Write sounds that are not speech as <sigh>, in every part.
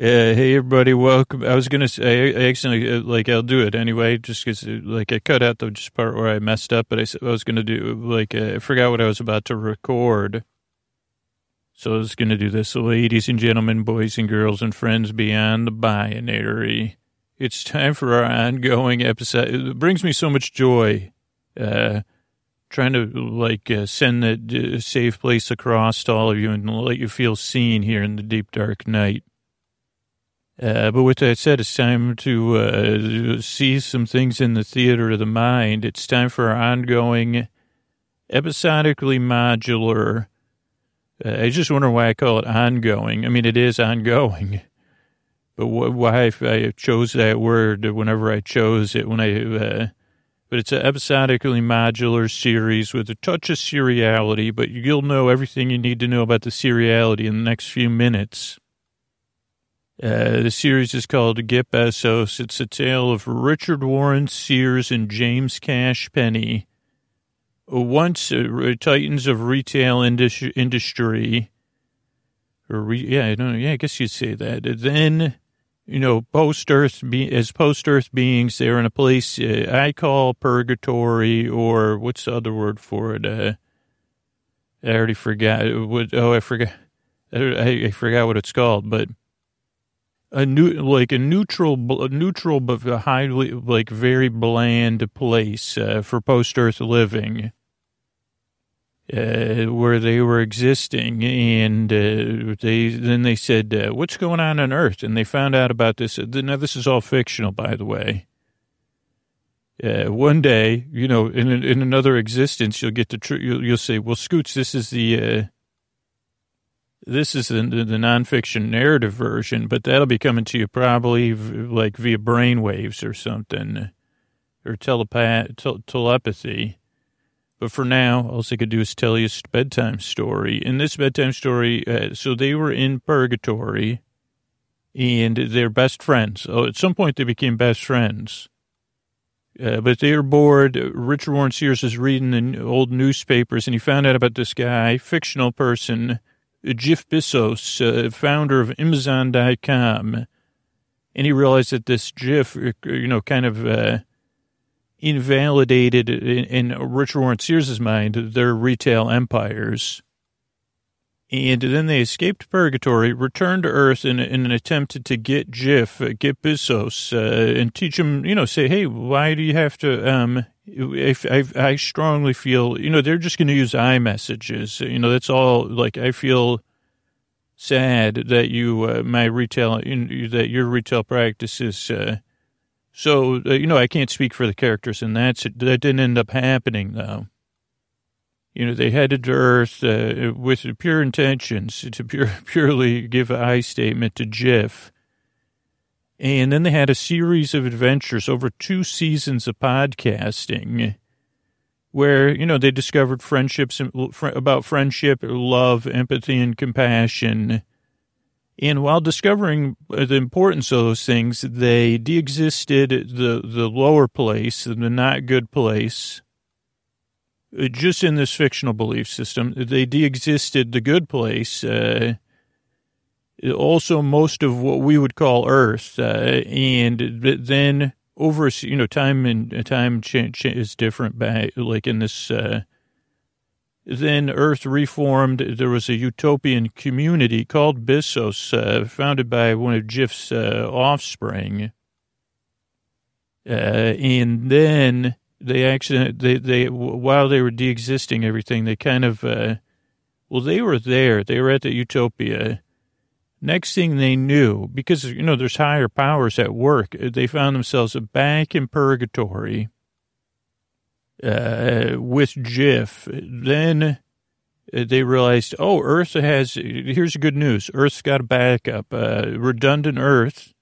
Uh, hey everybody, welcome. I was gonna say, I accidentally, uh, like, I'll do it anyway, just because, like, I cut out the just part where I messed up, but I, I was gonna do, like, uh, I forgot what I was about to record. So I was gonna do this. Ladies and gentlemen, boys and girls and friends beyond the binary, it's time for our ongoing episode. It brings me so much joy, uh, trying to, like, uh, send that uh, safe place across to all of you and let you feel seen here in the deep dark night. Uh, but with that said, it's time to uh, see some things in the theater of the mind. It's time for our ongoing, episodically modular. Uh, I just wonder why I call it ongoing. I mean, it is ongoing, <laughs> but wh- why I chose that word whenever I chose it when I. Uh, but it's an episodically modular series with a touch of seriality. But you'll know everything you need to know about the seriality in the next few minutes. Uh, the series is called Get Besos. It's a tale of Richard Warren Sears and James Cash Penney, once uh, titans of retail indus- industry. Re- yeah, I don't. Yeah, I guess you'd say that. Then, you know, post Earth be- as post Earth beings, they're in a place uh, I call purgatory, or what's the other word for it? Uh, I already forgot. What? Oh, I forgot. I, I forgot what it's called, but a new like a neutral neutral but highly like very bland place uh, for post earth living uh, where they were existing. And uh, they then they said uh, what's going on on earth? And they found out about this. Now this is all fictional by the way. Uh, one day you know in in another existence you'll get to tr- you'll, you'll say well scoots this is the uh, this is the, the nonfiction narrative version, but that'll be coming to you probably like via brainwaves or something, or telepath, te- telepathy. But for now, all I could do is tell you a bedtime story. In this bedtime story, uh, so they were in purgatory, and they're best friends. Oh, at some point, they became best friends. Uh, but they were bored. Richard Warren Sears is reading the old newspapers, and he found out about this guy, fictional person Jeff Bezos, uh, founder of Amazon.com, and he realized that this Jeff, uh, you know, kind of uh, invalidated in, in Richard Warren Sears' mind their retail empires. And then they escaped purgatory, returned to Earth in, in an attempt to get Jeff, uh, get Bezos, uh, and teach him, you know, say, hey, why do you have to um, if I, I strongly feel, you know, they're just going to use iMessages. You know, that's all. Like, I feel sad that you, uh, my retail, that your retail practices. Uh, so, uh, you know, I can't speak for the characters, and that's that didn't end up happening though. You know, they headed to Earth uh, with pure intentions to pure, <laughs> purely give an I statement to Jeff and then they had a series of adventures over two seasons of podcasting where, you know, they discovered friendships about friendship, love, empathy, and compassion. And while discovering the importance of those things, they de-existed the, the lower place, the not good place, just in this fictional belief system. They de-existed the good place, uh, also most of what we would call Earth, uh, and then over you know time and time change is different. By like in this, uh, then Earth reformed. There was a utopian community called Bezos, uh, founded by one of Jeff's uh, offspring, uh, and then they actually they they while they were de-existing everything, they kind of uh, well they were there. They were at the utopia Next thing they knew, because, you know, there's higher powers at work, they found themselves back in purgatory uh, with Jiff. Then uh, they realized, oh, Earth has, here's the good news. Earth's got a backup, uh, redundant Earth.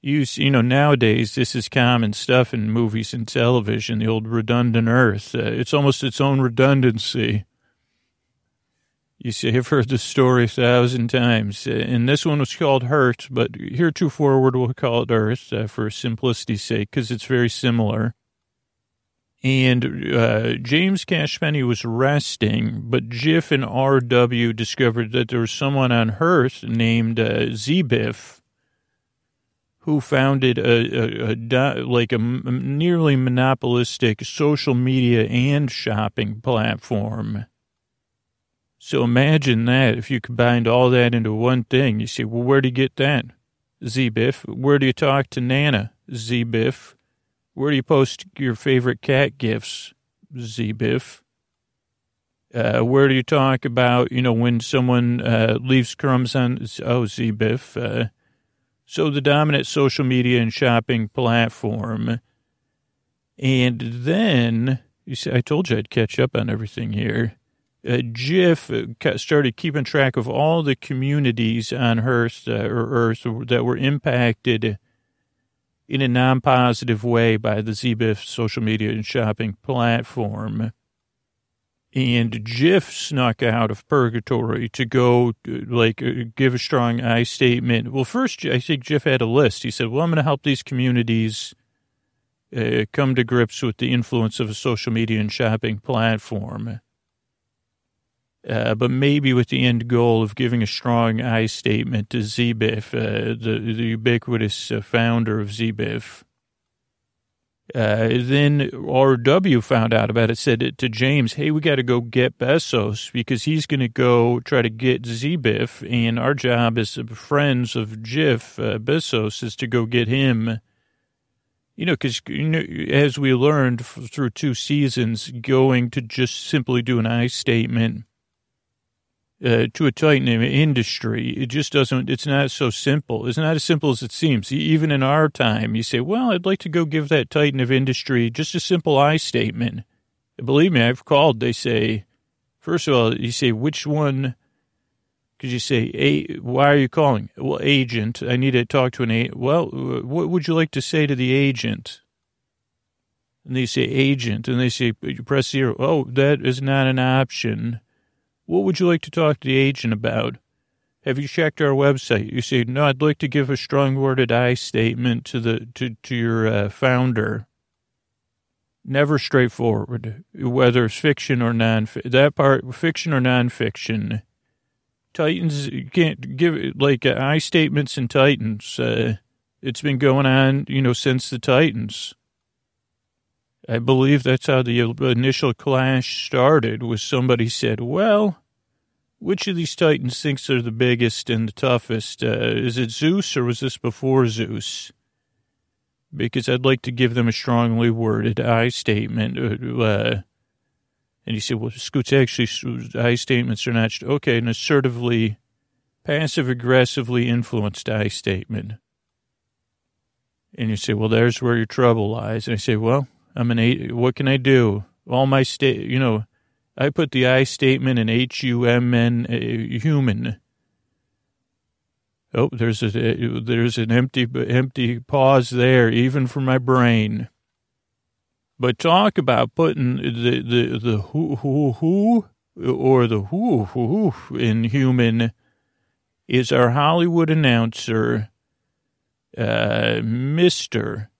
You, you know, nowadays this is common stuff in movies and television, the old redundant Earth. Uh, it's almost its own redundancy. You say, I've heard the story a thousand times, uh, and this one was called Hurt, but heretofore we'll call it Earth uh, for simplicity's sake because it's very similar. And uh, James Cash Penney was resting, but Jiff and RW discovered that there was someone on Hearth named uh, Zbiff who founded a, a, a like a nearly monopolistic social media and shopping platform. So imagine that if you combined all that into one thing. You say, well, where do you get that? Z-Biff. Where do you talk to Nana? Z-Biff. Where do you post your favorite cat gifts? Z-Biff. Uh, where do you talk about, you know, when someone uh, leaves crumbs on, oh, Z-Biff. Uh, so the dominant social media and shopping platform. And then, you see, I told you I'd catch up on everything here. Uh, Jiff started keeping track of all the communities on Earth, uh, or Earth that were impacted in a non-positive way by the ZBIF social media and shopping platform. And Jiff snuck out of purgatory to go, like, uh, give a strong I statement. Well, first, I think Jiff had a list. He said, well, I'm going to help these communities uh, come to grips with the influence of a social media and shopping platform. Uh, but maybe with the end goal of giving a strong I statement to ZBIF, uh, the, the ubiquitous uh, founder of ZBIF. Uh, then RW found out about it, said it to James, hey, we got to go get Bezos because he's going to go try to get ZBIF, and our job as friends of Jiff, uh, Bezos, is to go get him. You know, because you know, as we learned through two seasons, going to just simply do an I statement uh, to a titan in industry, it just doesn't, it's not so simple. It's not as simple as it seems. Even in our time, you say, well, I'd like to go give that titan of industry just a simple I statement. Believe me, I've called. They say, first of all, you say, which one? Because you say, a, why are you calling? Well, agent. I need to talk to an agent. Well, what would you like to say to the agent? And they say, agent. And they say, you press zero. Oh, that is not an option. What would you like to talk to the agent about? Have you checked our website? You say, no, I'd like to give a strong worded I statement to the, to, to your uh, founder. Never straightforward, whether it's fiction or non, that part, fiction or nonfiction. Titans, can't give like uh, I statements in Titans. Uh, it's been going on, you know, since the Titans. I believe that's how the initial clash started was somebody said, well, which of these titans thinks they're the biggest and the toughest? Uh, is it Zeus or was this before Zeus? Because I'd like to give them a strongly worded I statement. Uh, uh and he said, well, Scoots, actually, I statements are not, okay, an assertively, passive aggressively influenced I statement. And you say, well, there's where your trouble lies. And I say, well, I'm an eight. What can I do? All my state, you know, I put the I statement in H U M N uh, human. Oh, there's a there's an empty empty pause there, even for my brain. But talk about putting the the the who who who or the who who in human is our Hollywood announcer, uh, Mister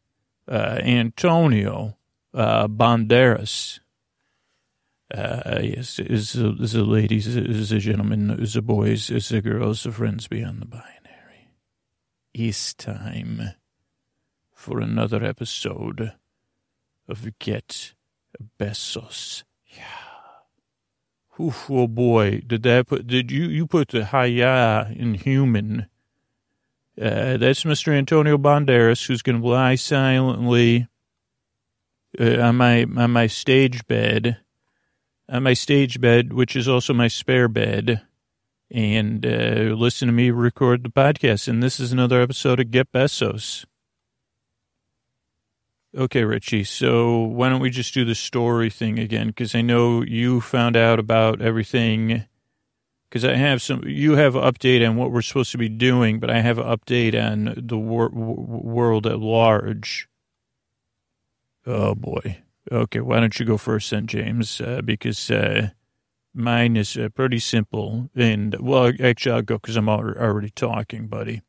uh, Antonio uh, Banderas. Uh, yes, is the, the ladies, is the gentlemen, is the boys, is the girls, the friends beyond the binary. It's time for another episode of Get Besos. Yeah. Oof, oh boy, did that put, did you, you put the hiya in human. Uh, that's Mr. Antonio Banderas, who's going to lie silently uh, on my on my stage bed, on my stage bed, which is also my spare bed, and uh, listen to me record the podcast. And this is another episode of Get Besos. Okay, Richie. So why don't we just do the story thing again? Because I know you found out about everything. Because I have some, you have an update on what we're supposed to be doing, but I have an update on the wor- world at large. Oh boy. Okay, why don't you go first then, James? Uh, because uh, mine is uh, pretty simple. And, well, actually, I'll go because I'm already talking, buddy.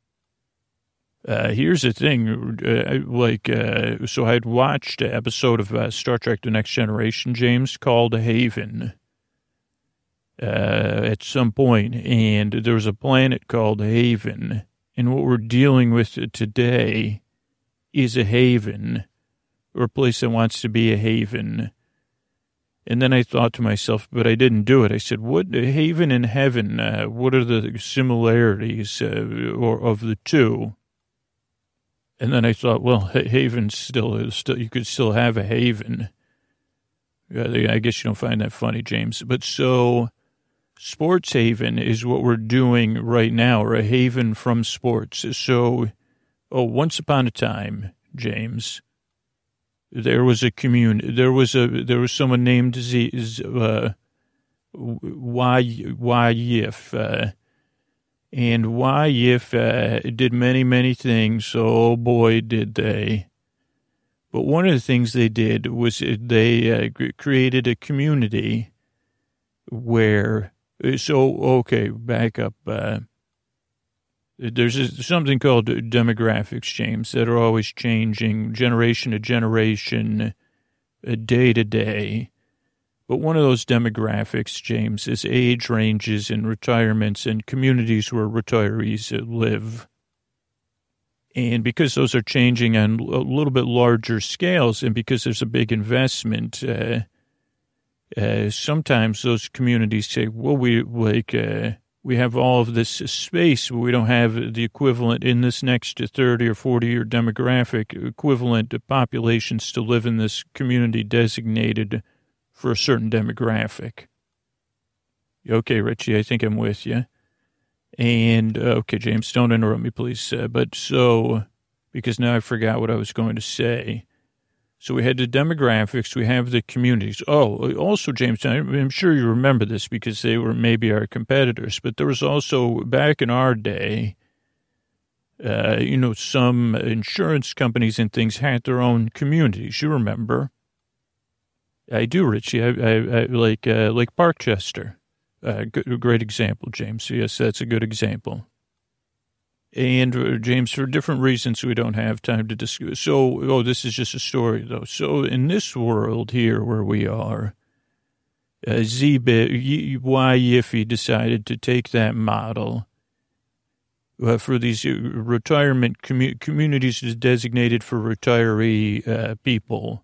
Uh, here's the thing, uh, like, uh, so I'd watched an episode of Star Trek: The Next Generation, James, called Haven. At some point, and there was a planet called Haven, and what we're dealing with today is a haven, or a place that wants to be a haven. And then I thought to myself, but I didn't do it. I said, "What haven and heaven? Uh, what are the similarities uh, or of the two? And then I thought, well, haven still is still you could still have a haven. I guess you don't find that funny, James. But so, sports haven is what we're doing right now, or a haven from sports. So, oh, once upon a time, James, there was a commune. There was a there was someone named Z, uh, Y Y if. Uh, and why, if uh, did many, many things. So Oh boy, did they. But one of the things they did was they uh, created a community where, uh, so, okay, back up. Uh, there's something called demographics, James, that are always changing generation to generation, uh, day to day. But one of those demographics, James, is age ranges and retirements and communities where retirees live. And because those are changing on a little bit larger scales, and because there's a big investment, uh, uh, sometimes those communities say, "Well, we like uh, we have all of this space, but we don't have the equivalent in this next thirty or forty year demographic equivalent of populations to live in this community designated." for a certain demographic. Okay, Richie, I think I'm with you. And, uh, okay, James, don't interrupt me, please. Uh, but so, because now I forgot what I was going to say. So we had the demographics, we have the communities. Oh, also, James, I'm sure you remember this because they were maybe our competitors, but there was also, back in our day, uh, you know, some insurance companies and things had their own communities. You remember? I do, Richie. I, I, I like uh, like Parkchester. Uh, great example, James. Yes, that's a good example. And uh, James, for different reasons, we don't have time to discuss. So, oh, this is just a story, though. So, in this world here where we are, uh, ZBIF, why Yiffy decided to take that model uh, for these uh, retirement commu- communities designated for retiree uh, people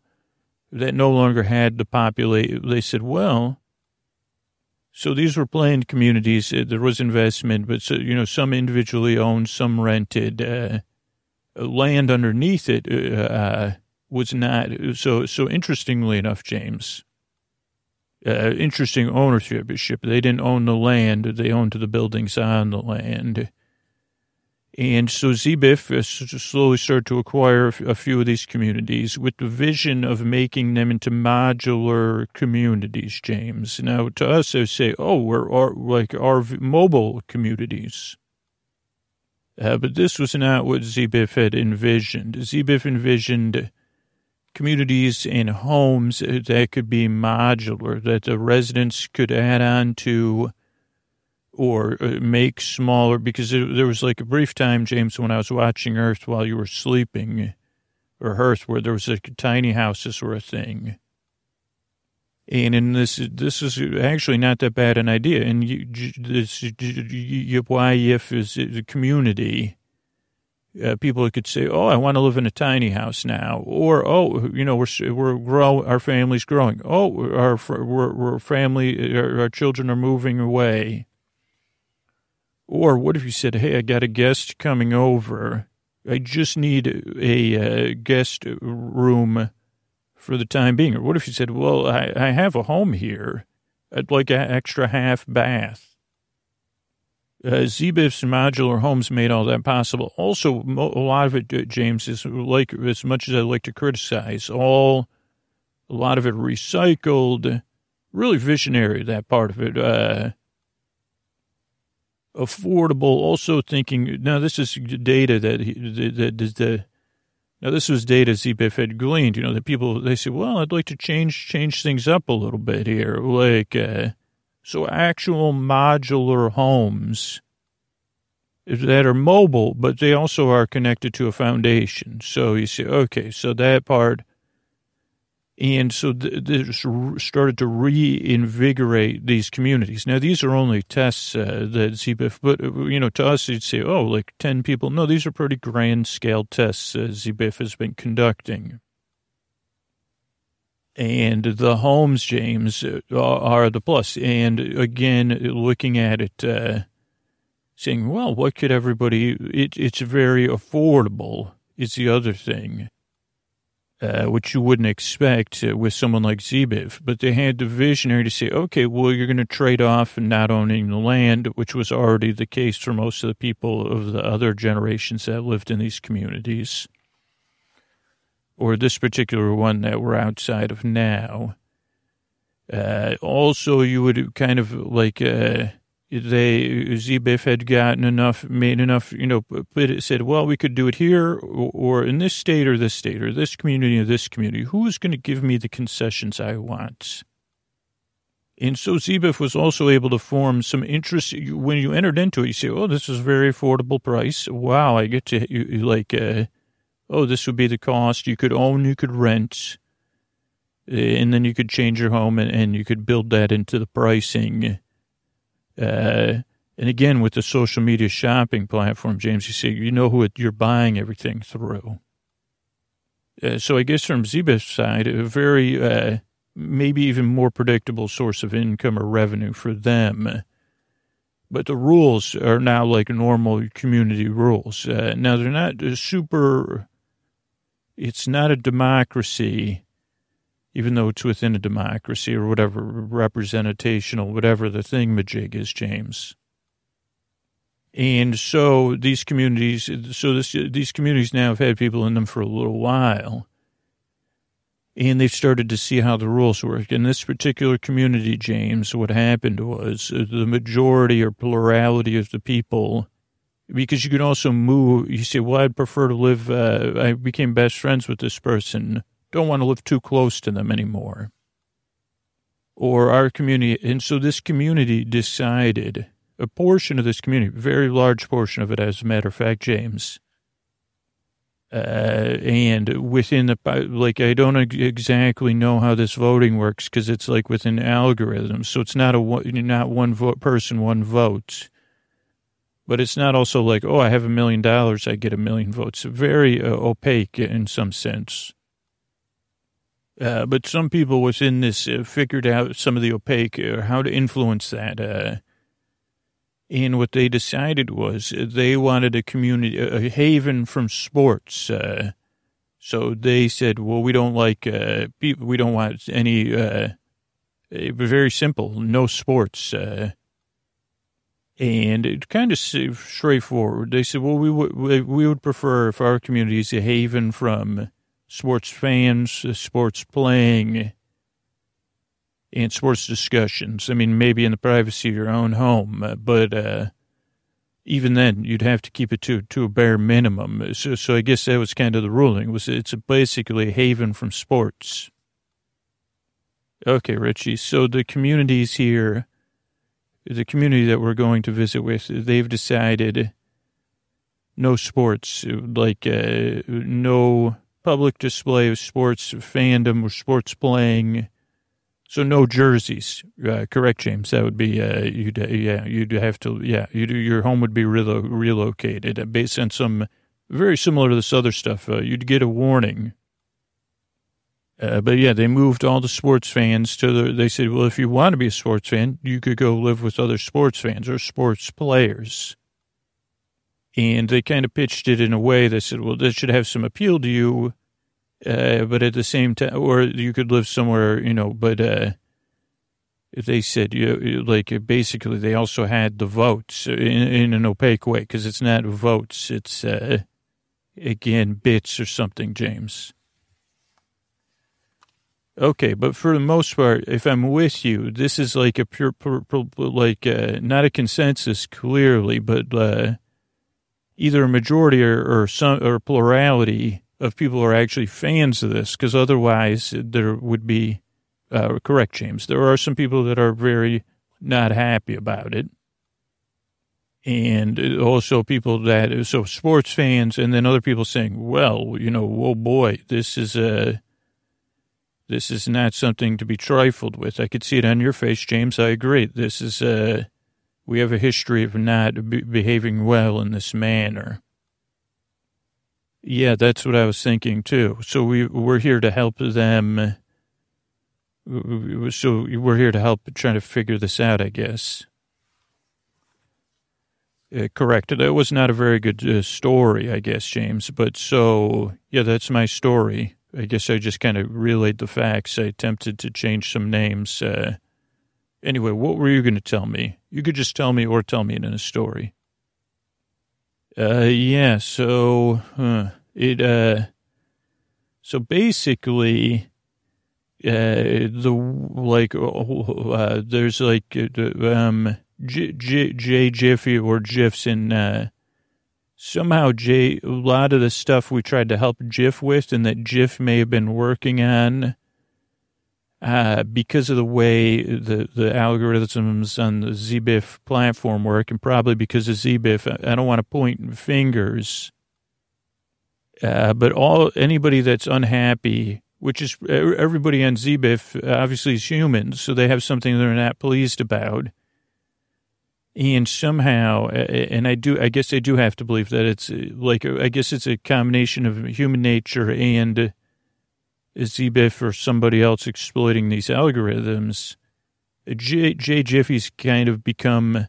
that no longer had the population. They said, well, so these were planned communities. Uh, there was investment, but so, you know, some individually owned, some rented. Uh, land underneath it uh, uh, was not so. So interestingly enough, James, uh, interesting ownership. They didn't own the land; they owned the buildings on the land. And so ZBIF slowly started to acquire a few of these communities with the vision of making them into modular communities, James. Now, to us, they say, oh, we're our, like our mobile communities. Uh, but this was not what ZBIF had envisioned. ZBIF envisioned communities and homes that could be modular, that the residents could add on to or uh, make smaller because there was like a brief time, James, when I was watching Earth while you were sleeping, or Earth, where there was like tiny houses were a thing. And in this, this is actually not that bad an idea. And you, this, why if is the community, uh, people could say, "Oh, I want to live in a tiny house now," or "Oh, you know, we're we're grow our family's growing. Oh, our we're, we're family, our, our children are moving away." Or what if you said, hey, I got a guest coming over. I just need a, a guest room for the time being. Or what if you said, well, I, I have a home here. I'd like an extra half bath. Uh, modular homes made all that possible. Also, a lot of it, uh, James, is like, as much as I like to criticize, all, a lot of it recycled, really visionary, that part of it. Uh, affordable. Also thinking now this is data that that the now this was data ZBIF had gleaned. You know that people they say, well, I'd like to change change things up a little bit here, like uh, so actual modular homes that are mobile, but they also are connected to a foundation. So you say, okay, so that part. And so this started to reinvigorate these communities. Now, these are only tests uh, that ZBIF, but, you know, to us, you'd say, oh, like 10 people. No, these are pretty grand scale tests uh, ZBIF has been conducting. And the homes, James, uh, are the plus. And again, looking at it, uh, saying, well, what could everybody, it, it's very affordable is the other thing, uh, which you wouldn't expect uh, with someone like ZBIF. But they had the visionary to say, okay, well, you're going to trade off not owning the land, which was already the case for most of the people of the other generations that lived in these communities, or this particular one that we're outside of now. Uh, also, you would kind of like, uh, they ZBIF had gotten enough, made enough, you know, it said, well, we could do it here or, in this state or this state or this community or this community. Who's going to give me the concessions I want? And so ZBIF was also able to form some interest. When you entered into it, you say, oh, this is a very affordable price. Wow, I get to, you, like, uh, oh, this would be the cost. You could own, you could rent, and then you could change your home and, and you could build that into the pricing uh, and again, with the social media shopping platform, James, you see, you know who it, you're buying everything through. Uh, so I guess from ZBIF's side, a very, uh, maybe even more predictable source of income or revenue for them. But the rules are now like normal community rules. Uh, now they're not super, it's not a democracy even though it's within a democracy or whatever, representational, whatever the thing thingamajig is, James. And so these communities, so this, these communities now have had people in them for a little while. And they've started to see how the rules work. In this particular community, James, what happened was uh, the majority or plurality of the people, because you can also move, you say, well, I'd prefer to live, uh, I became best friends with this person don't want to live too close to them anymore. Or our community, and so this community decided, a portion of this community, very large portion of it, as a matter of fact, James, uh, and within the, like, I don't exactly know how this voting works because it's like within algorithms. So it's not a, not one vote person, one vote. But it's not also like, oh, I have a million dollars, I get a million votes. Very uh, opaque in some sense. Uh, but some people within this uh, figured out some of the opaque or uh, how to influence that. Uh, and what they decided was they wanted a community, a haven from sports. Uh, so they said, well, we don't like, uh, people, we don't want any, it was very simple, no sports. and it kind of straightforward. They said, well, we would, we would prefer if our community is a haven from sports fans, uh, sports playing, and sports discussions. I mean, maybe in the privacy of your own home, uh, but uh, even then, you'd have to keep it to to a bare minimum. So, so I guess that was kind of the ruling. Was it's basically a haven from sports. Okay, Richie. So the communities here, the community that we're going to visit with, they've decided no sports, like uh, no public display of sports fandom or sports playing. So no jerseys, uh, correct, James? That would be uh, you'd uh, yeah you'd have to yeah you your home would be relo- relocated uh, based on some very similar to this other stuff. Uh, you'd get a warning. Uh, but yeah, they moved all the sports fans to the. They said, well, if you want to be a sports fan, you could go live with other sports fans or sports players. And they kind of pitched it in a way that said, well, this should have some appeal to you, uh, but at the same time, or you could live somewhere, you know, but uh, they said, you, like, basically, they also had the votes in, in an opaque way because it's not votes, it's, uh, again, bits or something, James. Okay, but for the most part, if I'm with you, this is like a pure, pure, like, uh, not a consensus clearly, but, uh, either a majority or, or some or plurality of people are actually fans of this, because otherwise there would be uh, correct, James. There are some people that are very not happy about it. and also people that so sports fans, and then other people saying, "Well, you know, oh boy, this is a." This is not something to be trifled with. I could see it on your face, James. I agree. This is a, we have a history of not be- behaving well in this manner. Yeah, that's what I was thinking too. So we we're here to help them. So we're here to help try to figure this out, I guess. Uh, correct. That was not a very good uh, story, I guess, James. But so yeah, that's my story. I guess I just kind of relayed the facts. I attempted to change some names. Uh, anyway, what were you going to tell me? You could just tell me or tell me it in a story. Uh, yeah, so, uh, it, uh, so basically, uh, the, like, uh, there's like, uh, um, J, J, J Jiffy or GIFs in, uh, somehow J, a lot of the stuff we tried to help Jif with and that Jif may have been working on, uh, because of the way the, the algorithms on the ZBIF platform work, and probably because of ZBIF, I don't want to point fingers, uh, but all anybody that's unhappy, which is everybody on ZBIF, obviously is humans, so they have something they're not pleased about. And somehow, and I do, I guess I do have to believe that it's like, I guess it's a combination of human nature and ZBIF or somebody else exploiting these algorithms, J, J Jiffy's kind of become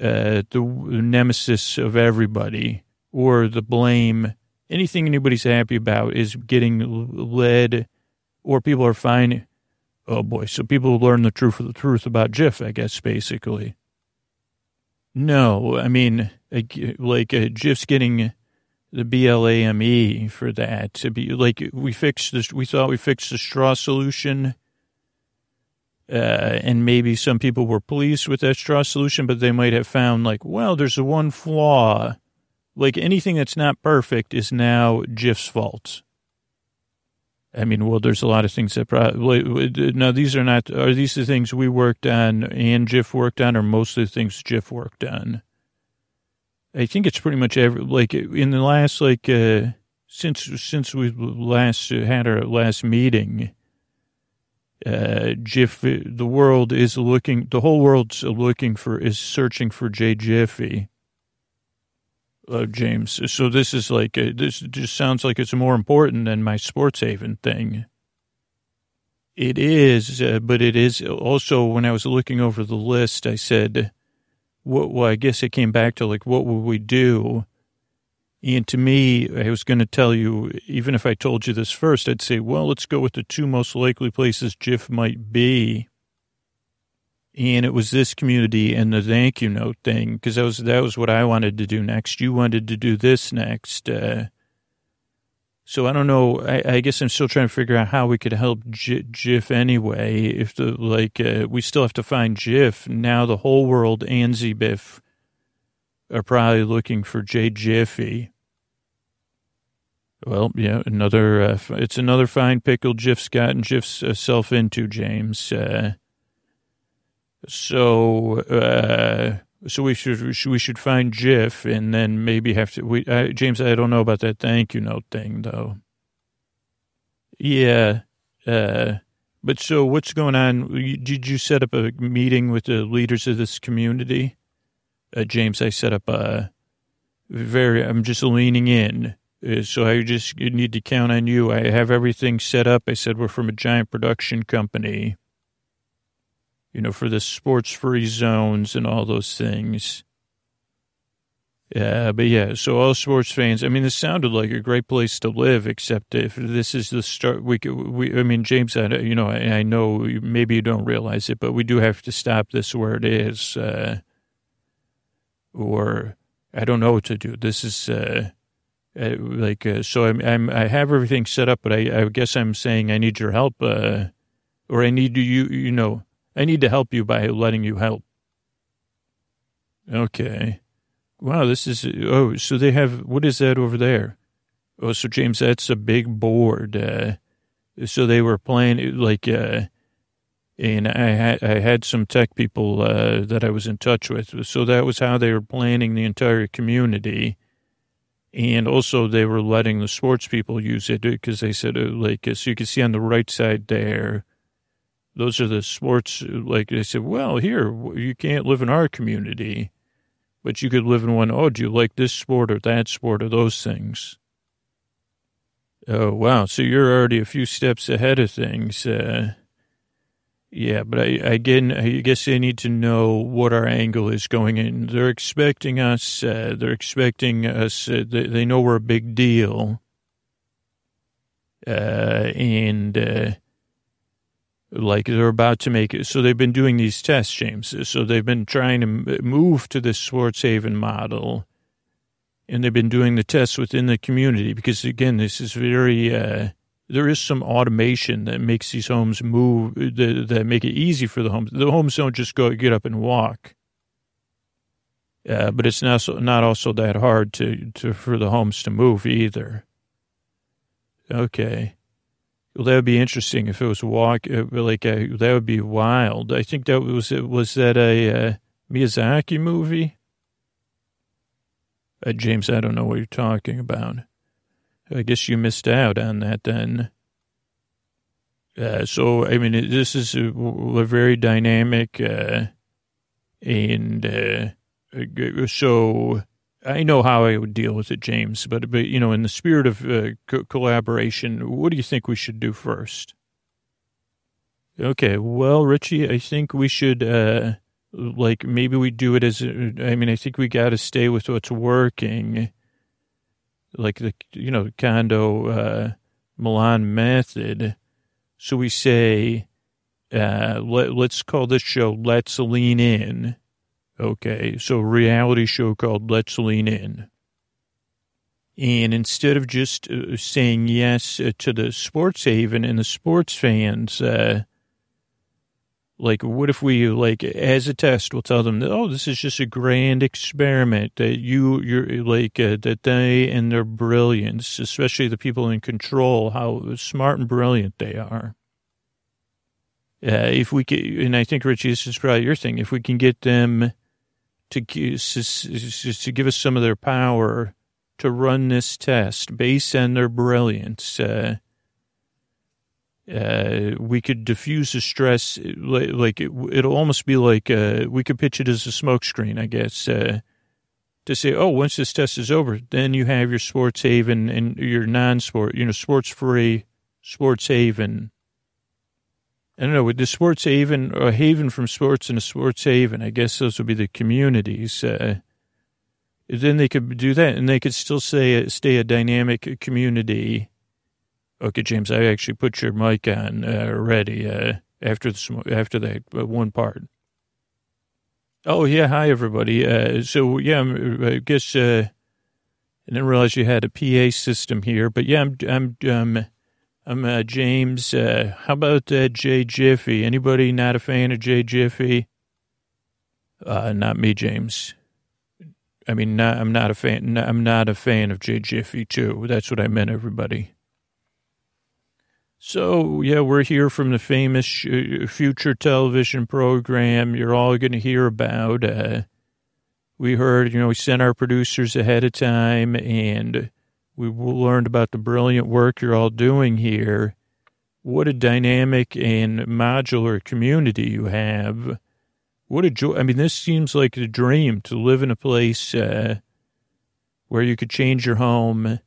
uh, the nemesis of everybody or the blame. Anything anybody's happy about is getting led or people are fine. Oh boy. So people learn the truth of the truth about Jiff, I guess, basically. No, I mean, like, like uh, Jiff's getting the BLAME for that to be like we fixed this. We thought we fixed the straw solution. Uh, and maybe some people were pleased with that straw solution, but they might have found like, well, there's a one flaw. Like anything that's not perfect is now Jif's fault. I mean, well, there's a lot of things that probably, now these are not, are these the things we worked on and Jif worked on or most of the things Jif worked on? I think it's pretty much every, like in the last, like, uh, since, since we last had our last meeting, uh, Jiffy, the world is looking, the whole world's looking for, is searching for Jay Jiffy. Uh, James. So this is like, uh, this just sounds like it's more important than my sports haven thing. It is, uh, but it is also when I was looking over the list, I said, what, well, I guess it came back to like, what would we do? And to me, I was going to tell you, even if I told you this first, I'd say, well, let's go with the two most likely places Jif might be. And it was this community and the thank you note thing, because that was, that was what I wanted to do next. You wanted to do this next. Uh, so I don't know. I, I, guess I'm still trying to figure out how we could help Jif anyway. If the like, uh, we still have to find Jif now. The whole world and ZBIF are probably looking for J Jiffy. Well, yeah, another. Uh, it's another fine pickle Jif's gotten Jif's uh, self into, James. Uh, so, uh, so we should we should find Jiff and then maybe have to. We uh, James, I don't know about that thank you note thing though. Yeah, uh, but so what's going on? Did you set up a meeting with the leaders of this community? Uh, James, I set up a very. I'm just leaning in, uh, so I just need to count on you. I have everything set up. I said we're from a giant production company you know, for the sports free zones and all those things. Yeah, but yeah, so all sports fans, I mean, this sounded like a great place to live, except if this is the start, we, we I mean, James, I, you know, I, I know maybe you don't realize it, but we do have to stop this where it is, uh, or I don't know what to do. This is, uh, uh like, uh, so I'm, I'm, I have everything set up, but I, I guess I'm saying I need your help, uh, or I need you, you know, I need to help you by letting you help. Okay. Wow, this is, oh, so they have, what is that over there? Oh, so James, that's a big board. Uh, so they were playing like, uh, and I had I had some tech people uh, that I was in touch with. So that was how they were planning the entire community, and also they were letting the sports people use it because they said uh, like so you can see on the right side there. Those are the sports. Like they said, well, here you can't live in our community, but you could live in one. Oh, do you like this sport or that sport or those things? Oh wow! So you're already a few steps ahead of things. Uh, yeah, but I, again, I guess they need to know what our angle is going in. They're expecting us. Uh, they're expecting us. Uh, they, they, know we're a big deal, uh, and uh, like they're about to make it. So they've been doing these tests, James. So they've been trying to move to this Sports Haven model, and they've been doing the tests within the community because again, this is very uh, there is some automation that makes these homes move, that, that make it easy for the homes. The homes don't just go get up and walk. Uh, but it's not so, not also that hard to, to for the homes to move either. Okay. Well, that would be interesting if it was walk uh, like a, that would be wild. I think that was it was that a uh, Miyazaki movie. Uh, James, I don't know what you're talking about. I guess you missed out on that then. Uh, so, I mean, this is a, a very dynamic, uh, and uh, so I know how I would deal with it, James. But, but you know, in the spirit of uh, co- collaboration, what do you think we should do first? Okay, well, Richie, I think we should, uh, like, maybe we do it as, I mean, I think we got to stay with what's working like the you know Kondo uh, Milan method. So we say, uh, let, let's call this show "Let's Lean In." Okay, so reality show called "Let's Lean In." And instead of just uh, saying yes uh, to the sports haven and the sports fans, uh, like, what if we, like, as a test, we'll tell them, that, oh, this is just a grand experiment that you, you're like, uh, that they and their brilliance, especially the people in control, how smart and brilliant they are. Uh, if we can, and I think, Richie, this is probably your thing, if we can get them to, to give us some of their power to run this test based on their brilliance, uh, uh, we could diffuse the stress like, like it, will almost be like uh, we could pitch it as a smokescreen, I guess, uh, to say, oh, once this test is over, then you have your sports haven and your non-sport, you know, sports free sports haven. I don't know with the sports haven or haven from sports and a sports haven. I guess those would be the communities. Uh, then they could do that, and they could still say stay a dynamic community Okay, James, I actually put your mic on uh, ready uh, after the, after that uh, one part. Oh yeah, hi everybody. Uh, so yeah, I guess uh, I didn't realize you had a PA system here, but yeah, I'm I'm um, I'm uh, James. Uh, how about uh, Jay Jiffy? Anybody not a fan of Jay Jiffy? Uh, not me, James. I mean, not, I'm not a fan. I'm not a fan of Jay Jiffy too. That's what I meant, everybody. So, yeah, we're here from the famous future television program you're all going to hear about. Uh, we heard, you know, we sent our producers ahead of time and we learned about the brilliant work you're all doing here. What a dynamic and modular community you have. What a joy. I mean, this seems like a dream to live in a place uh, where you could change your home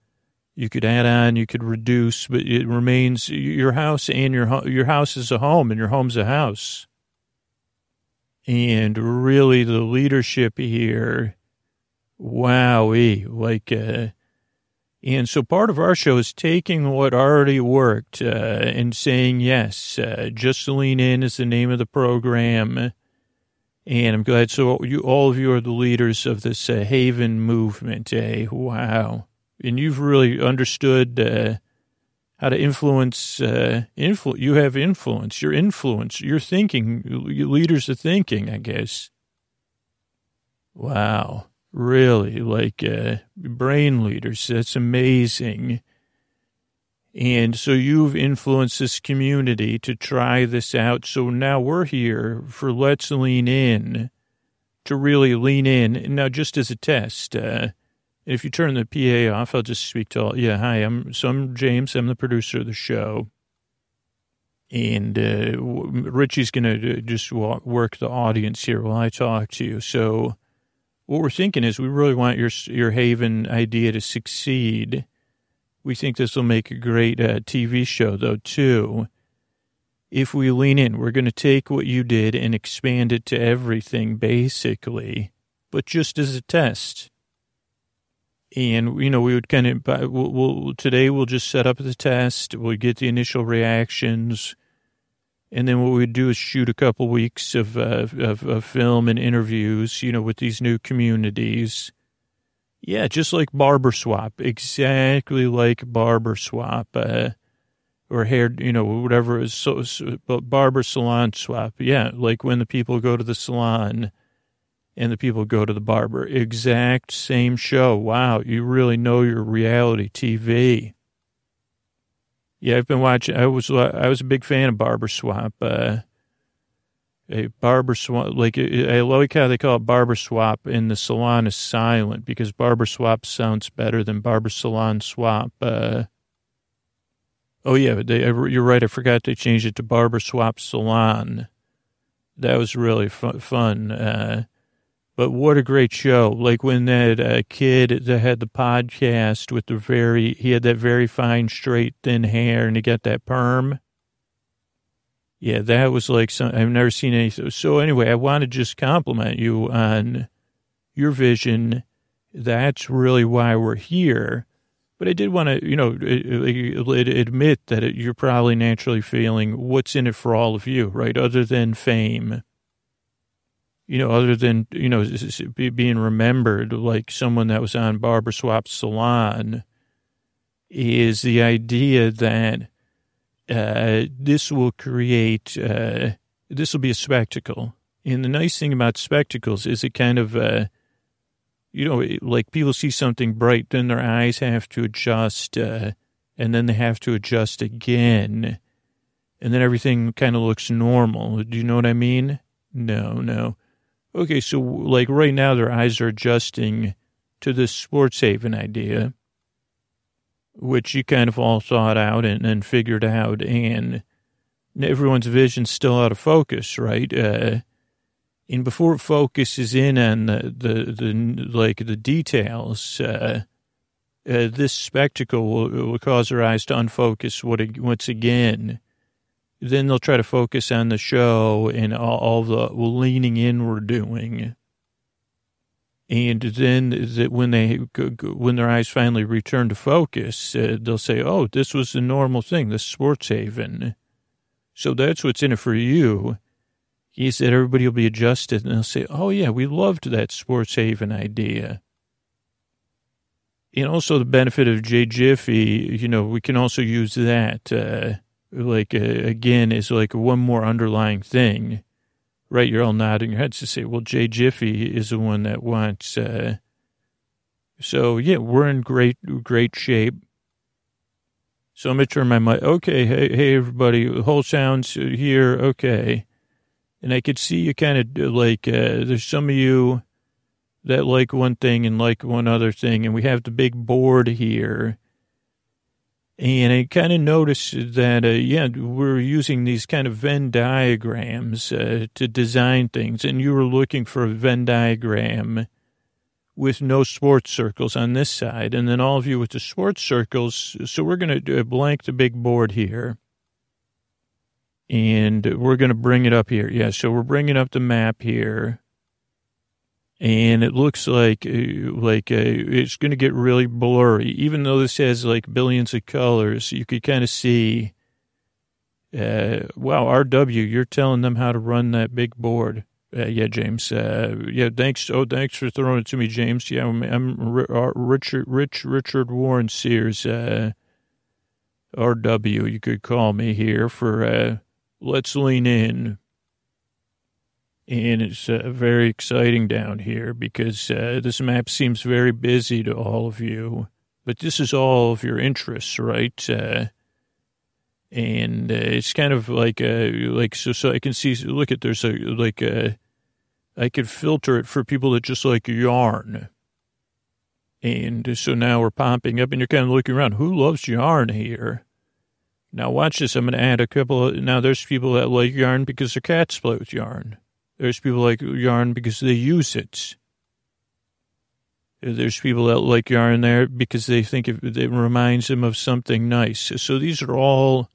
you could add on, you could reduce, but it remains your house and your your house is a home and your home's a house. And really, the leadership here, wowee, like, uh, and so part of our show is taking what already worked uh, and saying yes. Uh, Just lean in is the name of the program, and I'm glad. So you, all of you are the leaders of this uh, Haven movement. Eh? Wow and you've really understood uh, how to influence. Uh, influ- you have influence. Your influence. Your thinking. Your leaders of thinking. I guess. Wow, really, like uh, brain leaders. That's amazing. And so you've influenced this community to try this out. So now we're here for Let's Lean In to really lean in. Now, just as a test, uh, if you turn the PA off, I'll just speak to all. Yeah, hi, I'm so I'm James. I'm the producer of the show, and uh, Richie's going to uh, just work the audience here while I talk to you. So, what we're thinking is, we really want your your Haven idea to succeed. We think this will make a great uh, TV show, though, too. If we lean in, we're going to take what you did and expand it to everything, basically, but just as a test and you know we would kind of we'll, we'll, today we'll just set up the test we'll get the initial reactions and then what we'd do is shoot a couple weeks of, uh, of, of film and interviews you know with these new communities yeah just like barber swap exactly like barber swap uh, or hair you know whatever is so, so barber salon swap yeah like when the people go to the salon and the people go to the barber. Exact same show. Wow, you really know your reality TV. Yeah, I've been watching. I was I was a big fan of Barber Swap. Uh, a barber swap, like I like how they call it barber swap, and the salon is silent because barber swap sounds better than barber salon swap. Uh, oh yeah, they, you're right. I forgot they changed it to barber swap salon. That was really fun. fun. Uh, but what a great show. Like when that uh, kid that had the podcast with the very, he had that very fine, straight, thin hair and he got that perm. Yeah, that was like some, I've never seen anything. So anyway, I want to just compliment you on your vision. That's really why we're here. But I did want to, you know, admit that you're probably naturally feeling what's in it for all of you, right? Other than fame you know, other than, you know, being remembered like someone that was on Barber Swap Salon, is the idea that uh, this will create, uh, this will be a spectacle. And the nice thing about spectacles is it kind of, uh, you know, like people see something bright, then their eyes have to adjust, uh, and then they have to adjust again. And then everything kind of looks normal. Do you know what I mean? No, no. Okay, so like right now, their eyes are adjusting to this sports haven idea, which you kind of all thought out and, and figured out, and everyone's vision's still out of focus, right? Uh, and before it focuses in on the, the, the like the details, uh, uh, this spectacle will, will, cause their eyes to unfocus what, once again then they'll try to focus on the show and all, all the leaning in we're doing. And then when they when their eyes finally return to focus, uh, they'll say, "Oh, this was the normal thing, the sports haven." So that's what's in it for you. He said everybody will be adjusted, and they'll say, "Oh yeah, we loved that sports haven idea." And also the benefit of J Jiffy, you know, we can also use that. Uh, like uh, again is like one more underlying thing, right? You're all nodding your heads to say, well, Jay Jiffy is the one that wants. Uh, so yeah, we're in great great shape. So I'm gonna turn my mic. Okay, hey hey everybody, whole sounds here. Okay, and I could see you kind of like uh, there's some of you that like one thing and like one other thing, and we have the big board here and I kind of noticed that, uh, yeah, we're using these kind of Venn diagrams uh, to design things. And you were looking for a Venn diagram with no sports circles on this side. And then all of you with the sports circles. So we're going to blank the big board here. And we're going to bring it up here. Yeah, so we're bringing up the map here and it looks like uh, like uh, it's going to get really blurry. Even though this has like billions of colors, you could kind of see. Uh, wow, RW, you're telling them how to run that big board. Uh, yeah, James. Uh, yeah, thanks. Oh, thanks for throwing it to me, James. Yeah, I'm, I'm uh, Richard, Rich, Richard Warren Sears. RW, you could call me here for. Let's lean in and it's uh, very exciting down here because uh, this map seems very busy to all of you. But this is all of your interests, right? Uh, and uh, it's kind of like a like so so I can see look at there's a like a I could filter it for people that just like yarn. And so now we're popping up and you're kind of looking around. Who loves yarn here? Now watch this. I'm going to add a couple of, now there's people that like yarn because their cats play with yarn. There's people like yarn because they use it. There's people that like yarn there because they think it, it reminds them of something nice. So these are all,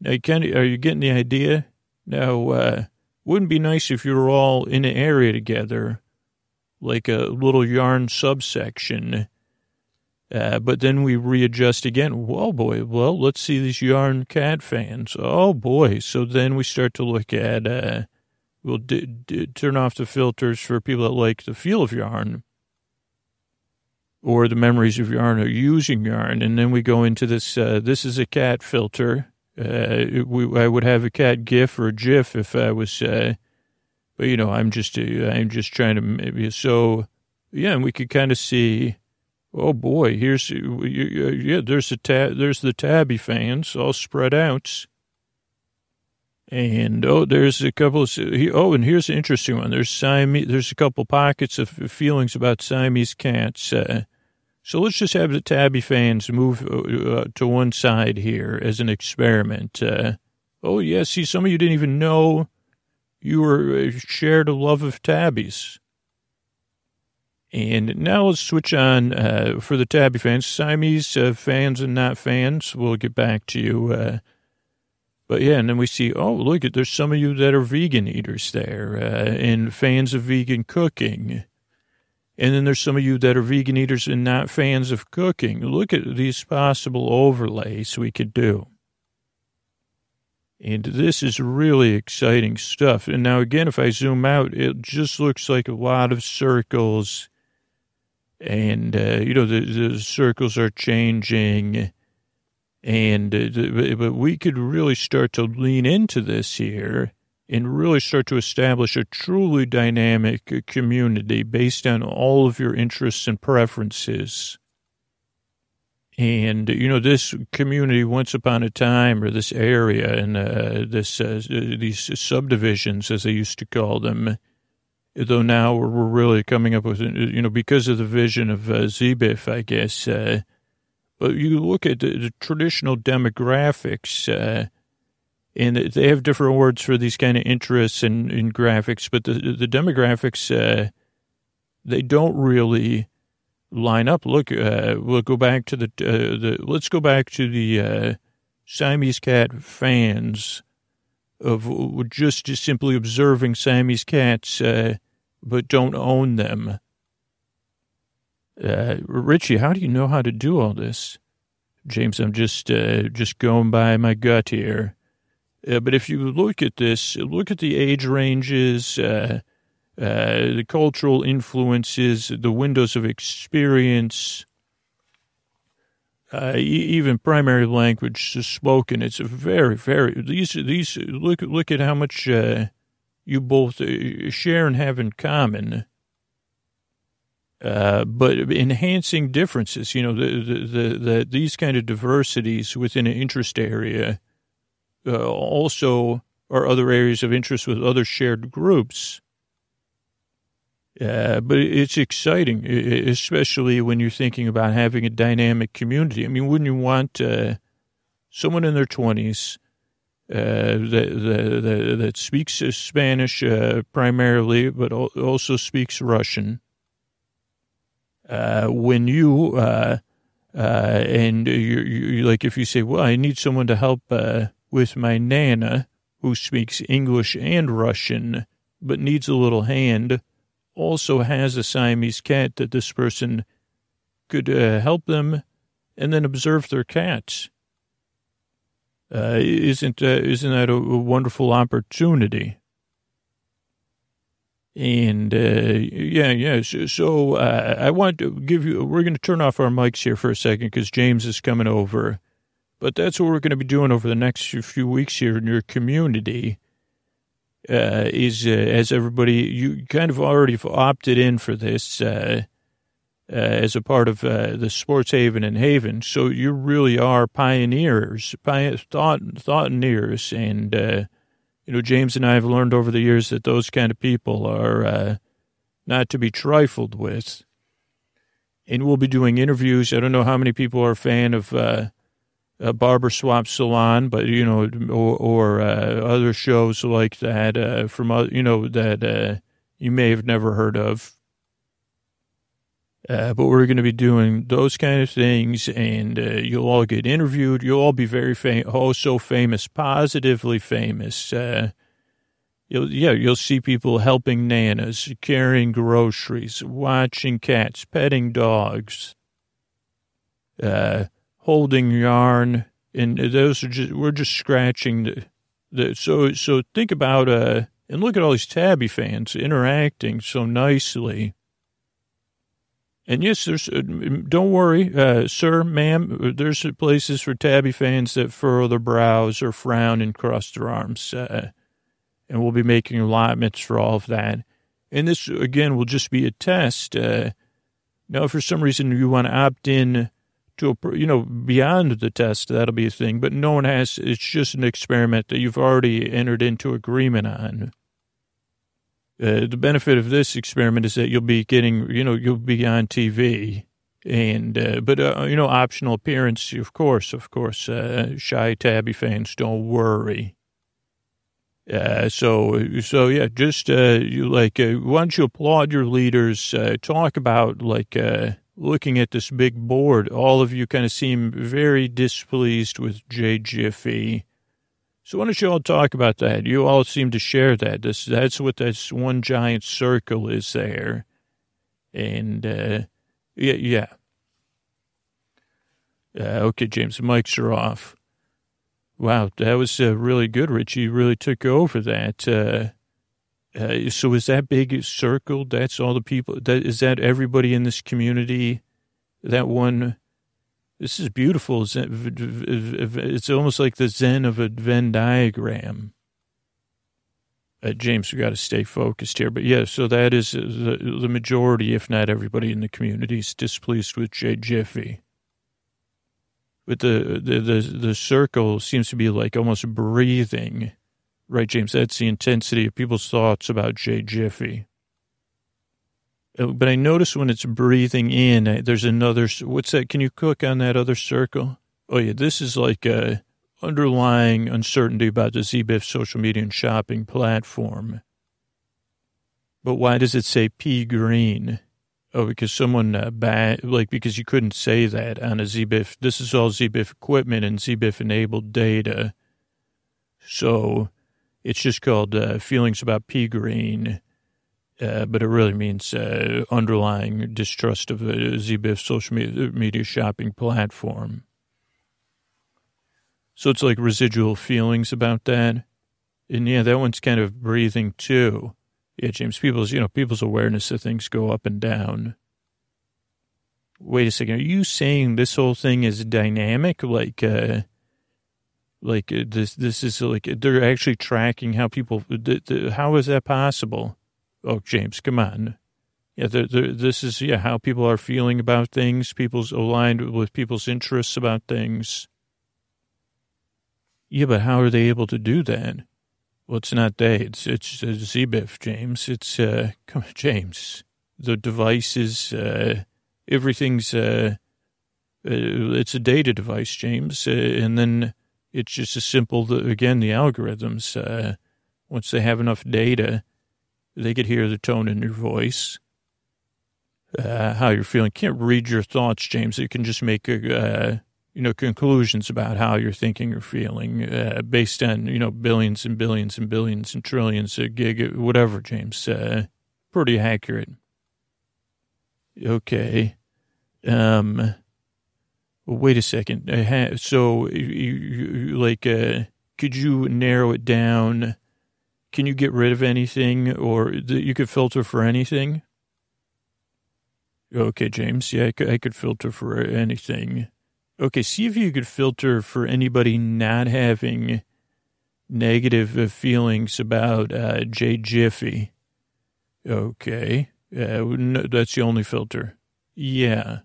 now can, are you getting the idea? Now, uh, wouldn't be nice if you were all in an area together, like a little yarn subsection. Uh, but then we readjust again. Well, boy, well, let's see these yarn cat fans. Oh boy. So then we start to look at, uh, we'll d- d- turn off the filters for people that like the feel of yarn or the memories of yarn or using yarn. And then we go into this, uh, this is a cat filter. Uh, we, I would have a cat GIF or a GIF if I was, uh, but you know, I'm just, uh, I'm just trying to maybe, so yeah, and we could kind of see, oh boy, here's, yeah, there's the tab, there's the tabby fans all spread out. And oh, there's a couple of oh, and here's an interesting one. There's Siamese. There's a couple pockets of feelings about Siamese cats. Uh, so let's just have the Tabby fans move uh, to one side here as an experiment. Uh, oh, yeah, see, some of you didn't even know you were uh, shared a love of Tabbies. And now let's switch on uh, for the Tabby fans. Siamese uh, fans and not fans, we'll get back to you. Uh, but yeah, and then we see, oh, look, there's some of you that are vegan eaters there and fans of vegan cooking. And then there's some of you that are vegan eaters and not fans of cooking. Look at these possible overlays we could do. And this is really exciting stuff. And now, again, if I zoom out, it just looks like a lot of circles. And, uh, you know, the, the, circles are changing. And, uh, but we could really start to lean into this here and really start to establish a truly dynamic community based on all of your interests and preferences. And, you know, this community once upon a time, or this area and uh, this, uh, these subdivisions, as they used to call them, though now we're really coming up with, you know, because of the vision of uh, ZBIF, I guess. Uh, but you look at the, the traditional demographics, uh, and they have different words for these kind of interests and in, in, graphics, but the the demographics uh, they don't really line up. Look, uh, we'll go back to the uh, the let's go back to the uh, Siamese cat fans of just, just simply observing Siamese cats, uh, but don't own them. Uh, Richie, how do you know how to do all this? James, I'm just uh, just going by my gut here. Uh, but if you look at this, look at the age ranges, uh, uh, the cultural influences, the windows of experience, uh, even primary language spoken. It's a very, very these these look look at how much uh, you both share and have in common. But enhancing differences, you know, the, the, the, the, these kind of diversities within an interest area uh, also are other areas of interest with other shared groups. Uh, but it's exciting, especially when you're thinking about having a dynamic community. I mean, wouldn't you want uh, someone in their 20s uh, that, that, that, speaks Spanish uh, primarily, but also speaks Russian? Uh, when you, uh, and you, you like, if you say, well, I need someone to help with my Nana, who speaks English and Russian, but needs a little hand, also has a Siamese cat that this person could uh, help them and then observe their cats. Uh, isn't uh, isn't that a, a, wonderful opportunity? And uh, yeah, yeah. So, so uh, I want to give you. We're going to turn off our mics here for a second because James is coming over. But that's what we're going to be doing over the next few weeks here in your community. Uh, is uh, as everybody, you kind of already opted in for this. Uh, uh, as a part of uh, the Sports Haven and Haven. So you really are pioneers, pi- thought thoughtineers, and uh, you know James and I have learned over the years that those kind of people are uh, not to be trifled with. And we'll be doing interviews. I don't know how many people are a fan of uh, a barber swap salon, but you know, or, or uh, other shows like that uh, from uh, you know that uh, you may have never heard of. Uh, but we're going to be doing those kind of things, and uh, you'll all get interviewed. You'll all be very famous, oh, so famous, positively famous. You'll, yeah, you'll see people helping nanas, carrying groceries, watching cats, petting dogs. Uh, holding yarn, and those are just we're just scratching the, the so so think about uh and look at all these tabby fans interacting so nicely. And yes, there's uh, don't worry, uh, sir, ma'am. There's places for tabby fans that furrow their brows or frown and cross their arms, uh, and we'll be making allotments for all of that. And this again will just be a test. Uh, now, if for some reason you want to opt in to a, you know beyond the test that'll be a thing but no one has it's just an experiment that you've already entered into agreement on uh, the benefit of this experiment is that you'll be getting you know you'll be on tv and uh, but uh, you know optional appearance of course of course uh, shy tabby fans don't worry uh, so, so yeah, just, you like, why don't you applaud your leaders, talk about like, looking at this big board, all of you kind of seem very displeased with Jay Jiffy. So why don't you all talk about that? You all seem to share that. This that's what this one giant circle is there, and uh, yeah, yeah. Uh, okay, James, mics are off. Wow, that was uh, really good, Richie. Really took over that. Uh, uh, so is that big circle? That's all the people. That is that everybody in this community. That one. This is beautiful. It's almost like the Zen of a Venn diagram. Uh, James, we got to stay focused here. But yeah, so that is uh, the, the majority, if not everybody in the community, is displeased with Jay Jiffy. But the, the the the circle seems to be like almost breathing Right, James. That's the intensity of people's thoughts about Jay Jiffy. Uh, but I notice when it's breathing in, uh, there's another. What's that? Can you click on that other circle? Oh yeah, this is like a underlying uncertainty about the ZBIF social media and shopping platform. But why does it say pea green? Oh, because someone uh, like because you couldn't say that on a ZBIF. This is all ZBIF equipment and ZBIF enabled data. So it's just called uh, Feelings About Pea Green, uh, but it really means uh, underlying distrust of ZBIF social media shopping platform. So it's like residual feelings about that. And yeah, that one's kind of breathing too. Yeah, James, people's, you know, people's awareness of things go up and down. Wait a second. Are you saying this whole thing is dynamic? Like, uh, like uh, this, this is like they're actually tracking how people. How is that possible? Oh, James, come on. Yeah, they're, they're, this is yeah how people are feeling about things. People's aligned with people's interests about things. Yeah, but how are they able to do that? Well, it's not they. It's it's uh, James. It's uh, come on, James. The devices, uh, everything's uh, uh, it's a data device, James, uh, and then it's just as simple, again, the algorithms, uh, once they have enough data, they could hear the tone in your voice, uh, how you're feeling. Can't read your thoughts, James. You can just make, uh, you know, conclusions about how you're thinking or feeling uh, based on, you know, billions and billions and billions and trillions of gig, whatever, James. Uh, pretty accurate. Okay. Um, wait a second. So, you, you, like, uh, could you narrow it down? Can you get rid of anything, or you could filter for anything? Okay, James. Yeah, I could, I could filter for anything. Okay, see if you could filter for anybody not having negative uh, feelings about uh, Jay Jiffy. Okay, uh, no, that's the only filter. Yeah.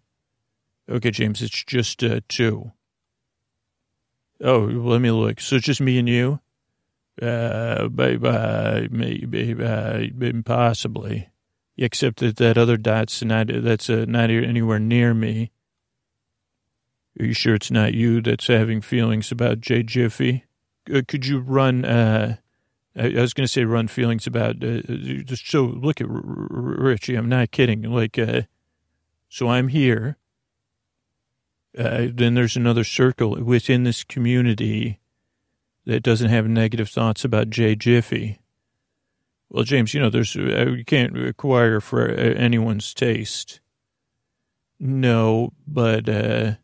Okay, James, it's just uh, two. Oh, let me look. So it's just me and you? Uh, maybe, maybe, uh, possibly. Except that that other dot's not, that's uh, not anywhere near me. Are you sure it's not you that's having feelings about Jay Jiffy? Uh, could you run, uh, I, was going to say run feelings about, uh, just so look at R- R- Richie, I'm not kidding. Like, uh, so I'm here. Uh, then there's another circle within this community that doesn't have negative thoughts about Jay Jiffy. Well, James, you know, there's uh, you can't acquire for uh, anyone's taste. No, but uh,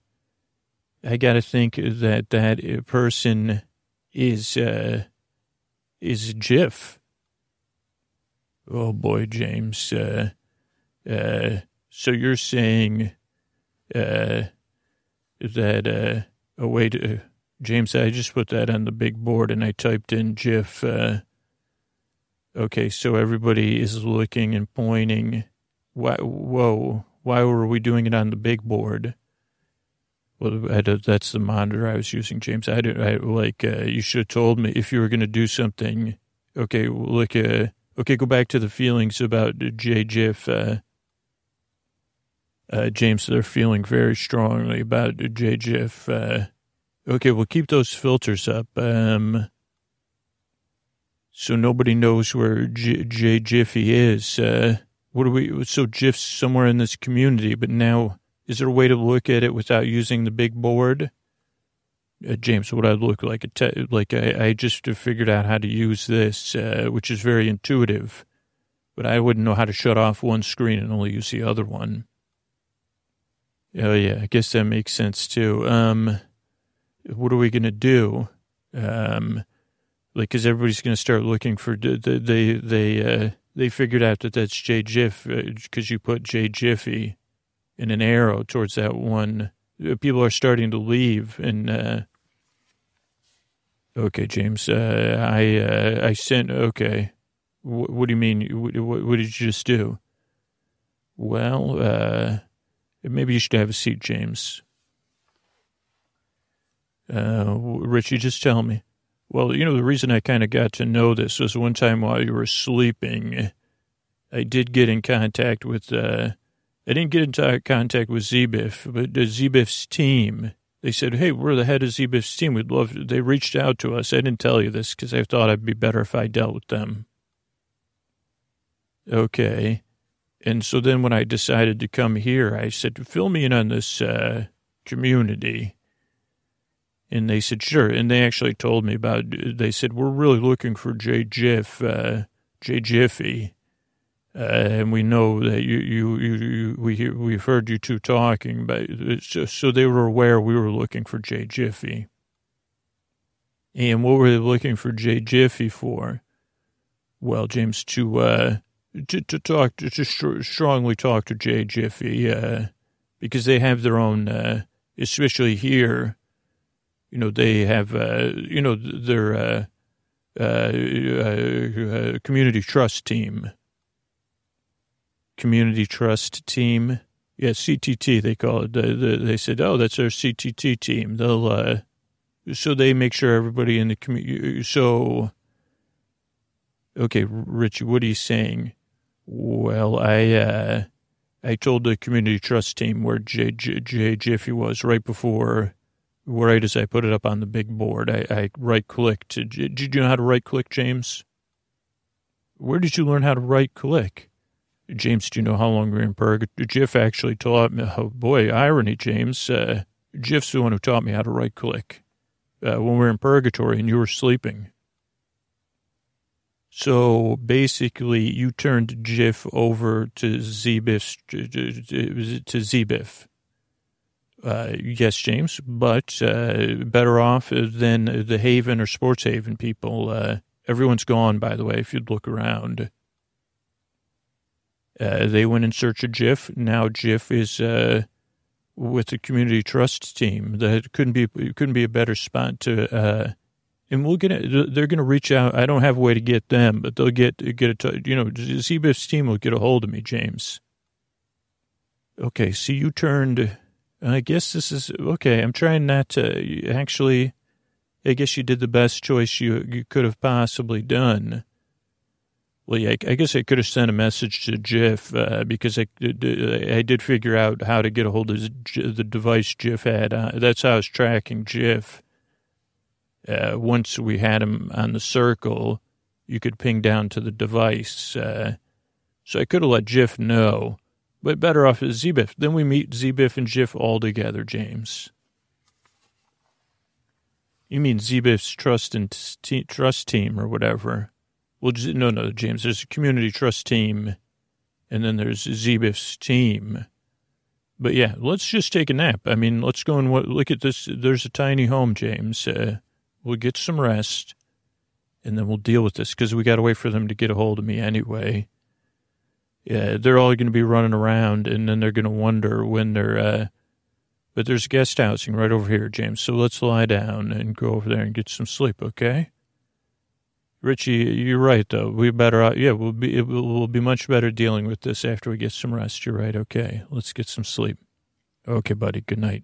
I got to think that that person is uh, is Jiff. Oh boy, James. Uh, uh, so you're saying uh, that uh, oh wait, uh, James, I just put that on the big board and I typed in Jiff. Uh, okay, so everybody is looking and pointing. Why, whoa, why were we doing it on the big board? Well, I, that's the monitor I was using, James. I, did, I like, uh, you should have told me if you were going to do something. Okay, look, uh, okay, go back to the feelings about J. Jiff. Uh, uh, James, they're feeling very strongly about J. Okay, we'll keep those filters up. Um, so nobody knows where J, J Jiffy is. Uh, what do we, so Jiff's somewhere in this community, but now is there a way to look at it without using the big board? Uh, James, what I look like? A te- like I, I just figured out how to use this, uh, which is very intuitive, but I wouldn't know how to shut off one screen and only use the other one. Oh yeah, I guess that makes sense too. Um, what are we gonna do? Um, like, cause everybody's gonna start looking for they they they uh, they figured out that that's J Jiff because uh, you put J Jiffy in an arrow towards that one. People are starting to leave, and uh, okay, James, uh, I uh, I sent. Okay, what, what, do you mean? What, what, did you just do? Well, uh, maybe you should have a seat, James. Uh, Richie, just tell me. Well, you know, the reason I kind of got to know this was one time while you were sleeping, I did get in contact with uh, I didn't get into contact with ZBIF, but ZBIF's team, they said, hey, we're the head of ZBIF's team. We'd love to. They reached out to us. I didn't tell you this because I thought I'd be better if I dealt with them. Okay. And so then when I decided to come here, I said, fill me in on this uh, community. And they said, sure. And they actually told me about, they said, we're really looking for J. Jiff, uh, J. Jiffy. Uh, and we know that you, you, you, you, we, we've heard you two talking, but just, so they were aware we were looking for Jay Jiffy. And what were they looking for Jay Jiffy for? Well, James, to, uh, to, to talk, to, to strongly talk to Jay Jiffy, uh, because they have their own, uh, especially here, you know, they have, uh, you know, their, uh, uh, uh community trust team Community Trust Team. Yeah, CTT, they call it. They, they said, oh, that's our CTT team. They'll, uh, so they make sure everybody in the community, so, okay, Richie, what are you saying? Well, I, uh, I told the community trust team where J, J, J Jiffy was right before, right as I put it up on the big board. I, I right clicked. Did you know how to right click, James? Where did you learn how to right click? James, do you know how long we are in purgatory? Jiff actually taught me. Oh boy, irony, James. Uh, Jiff's the one who taught me how to right click uh, when we were in purgatory and you were sleeping. So basically, you turned Jiff over to ZBIF. To ZBIF. Uh, yes, James, but uh, better off than the Haven or Sports Haven people. Uh, everyone's gone, by the way, if you'd look around. Uh, they went in search of Jiff. Now Jiff is uh, with the community trust team. That couldn't be couldn't be a better spot to. Uh, and we'll get it. They're going to reach out. I don't have a way to get them, but they'll get get a. You know, ZBIF's team will get a hold of me, James. Okay, so you turned. I guess this is okay. I'm trying not to actually. I guess you did the best choice you you could have possibly done. Well, yeah, I guess I could have sent a message to Jiff uh, because I, I did figure out how to get a hold of the device Jiff had. Uh, that's how I was tracking Jiff. Uh, once we had him on the circle, you could ping down to the device. Uh, so I could have let Jiff know, but better off is ZBIF. Then we meet ZBIF and Jiff all together, James. You mean ZBIF's trust and trust team or whatever? Well, no, no, James. There's a community trust team, and then there's Zbiff's team. But yeah, let's just take a nap. I mean, let's go and look at this. There's a tiny home, James. Uh, we'll get some rest, and then we'll deal with this because we got to wait for them to get a hold of me anyway. Yeah, they're all going to be running around, and then they're going to wonder when they're. Uh, but there's guest housing right over here, James. So let's lie down and go over there and get some sleep, okay? Richie, you're right, though. We better, yeah, we'll be, we'll be much better dealing with this after we get some rest. You're right. Okay, let's get some sleep. Okay, buddy. Good night.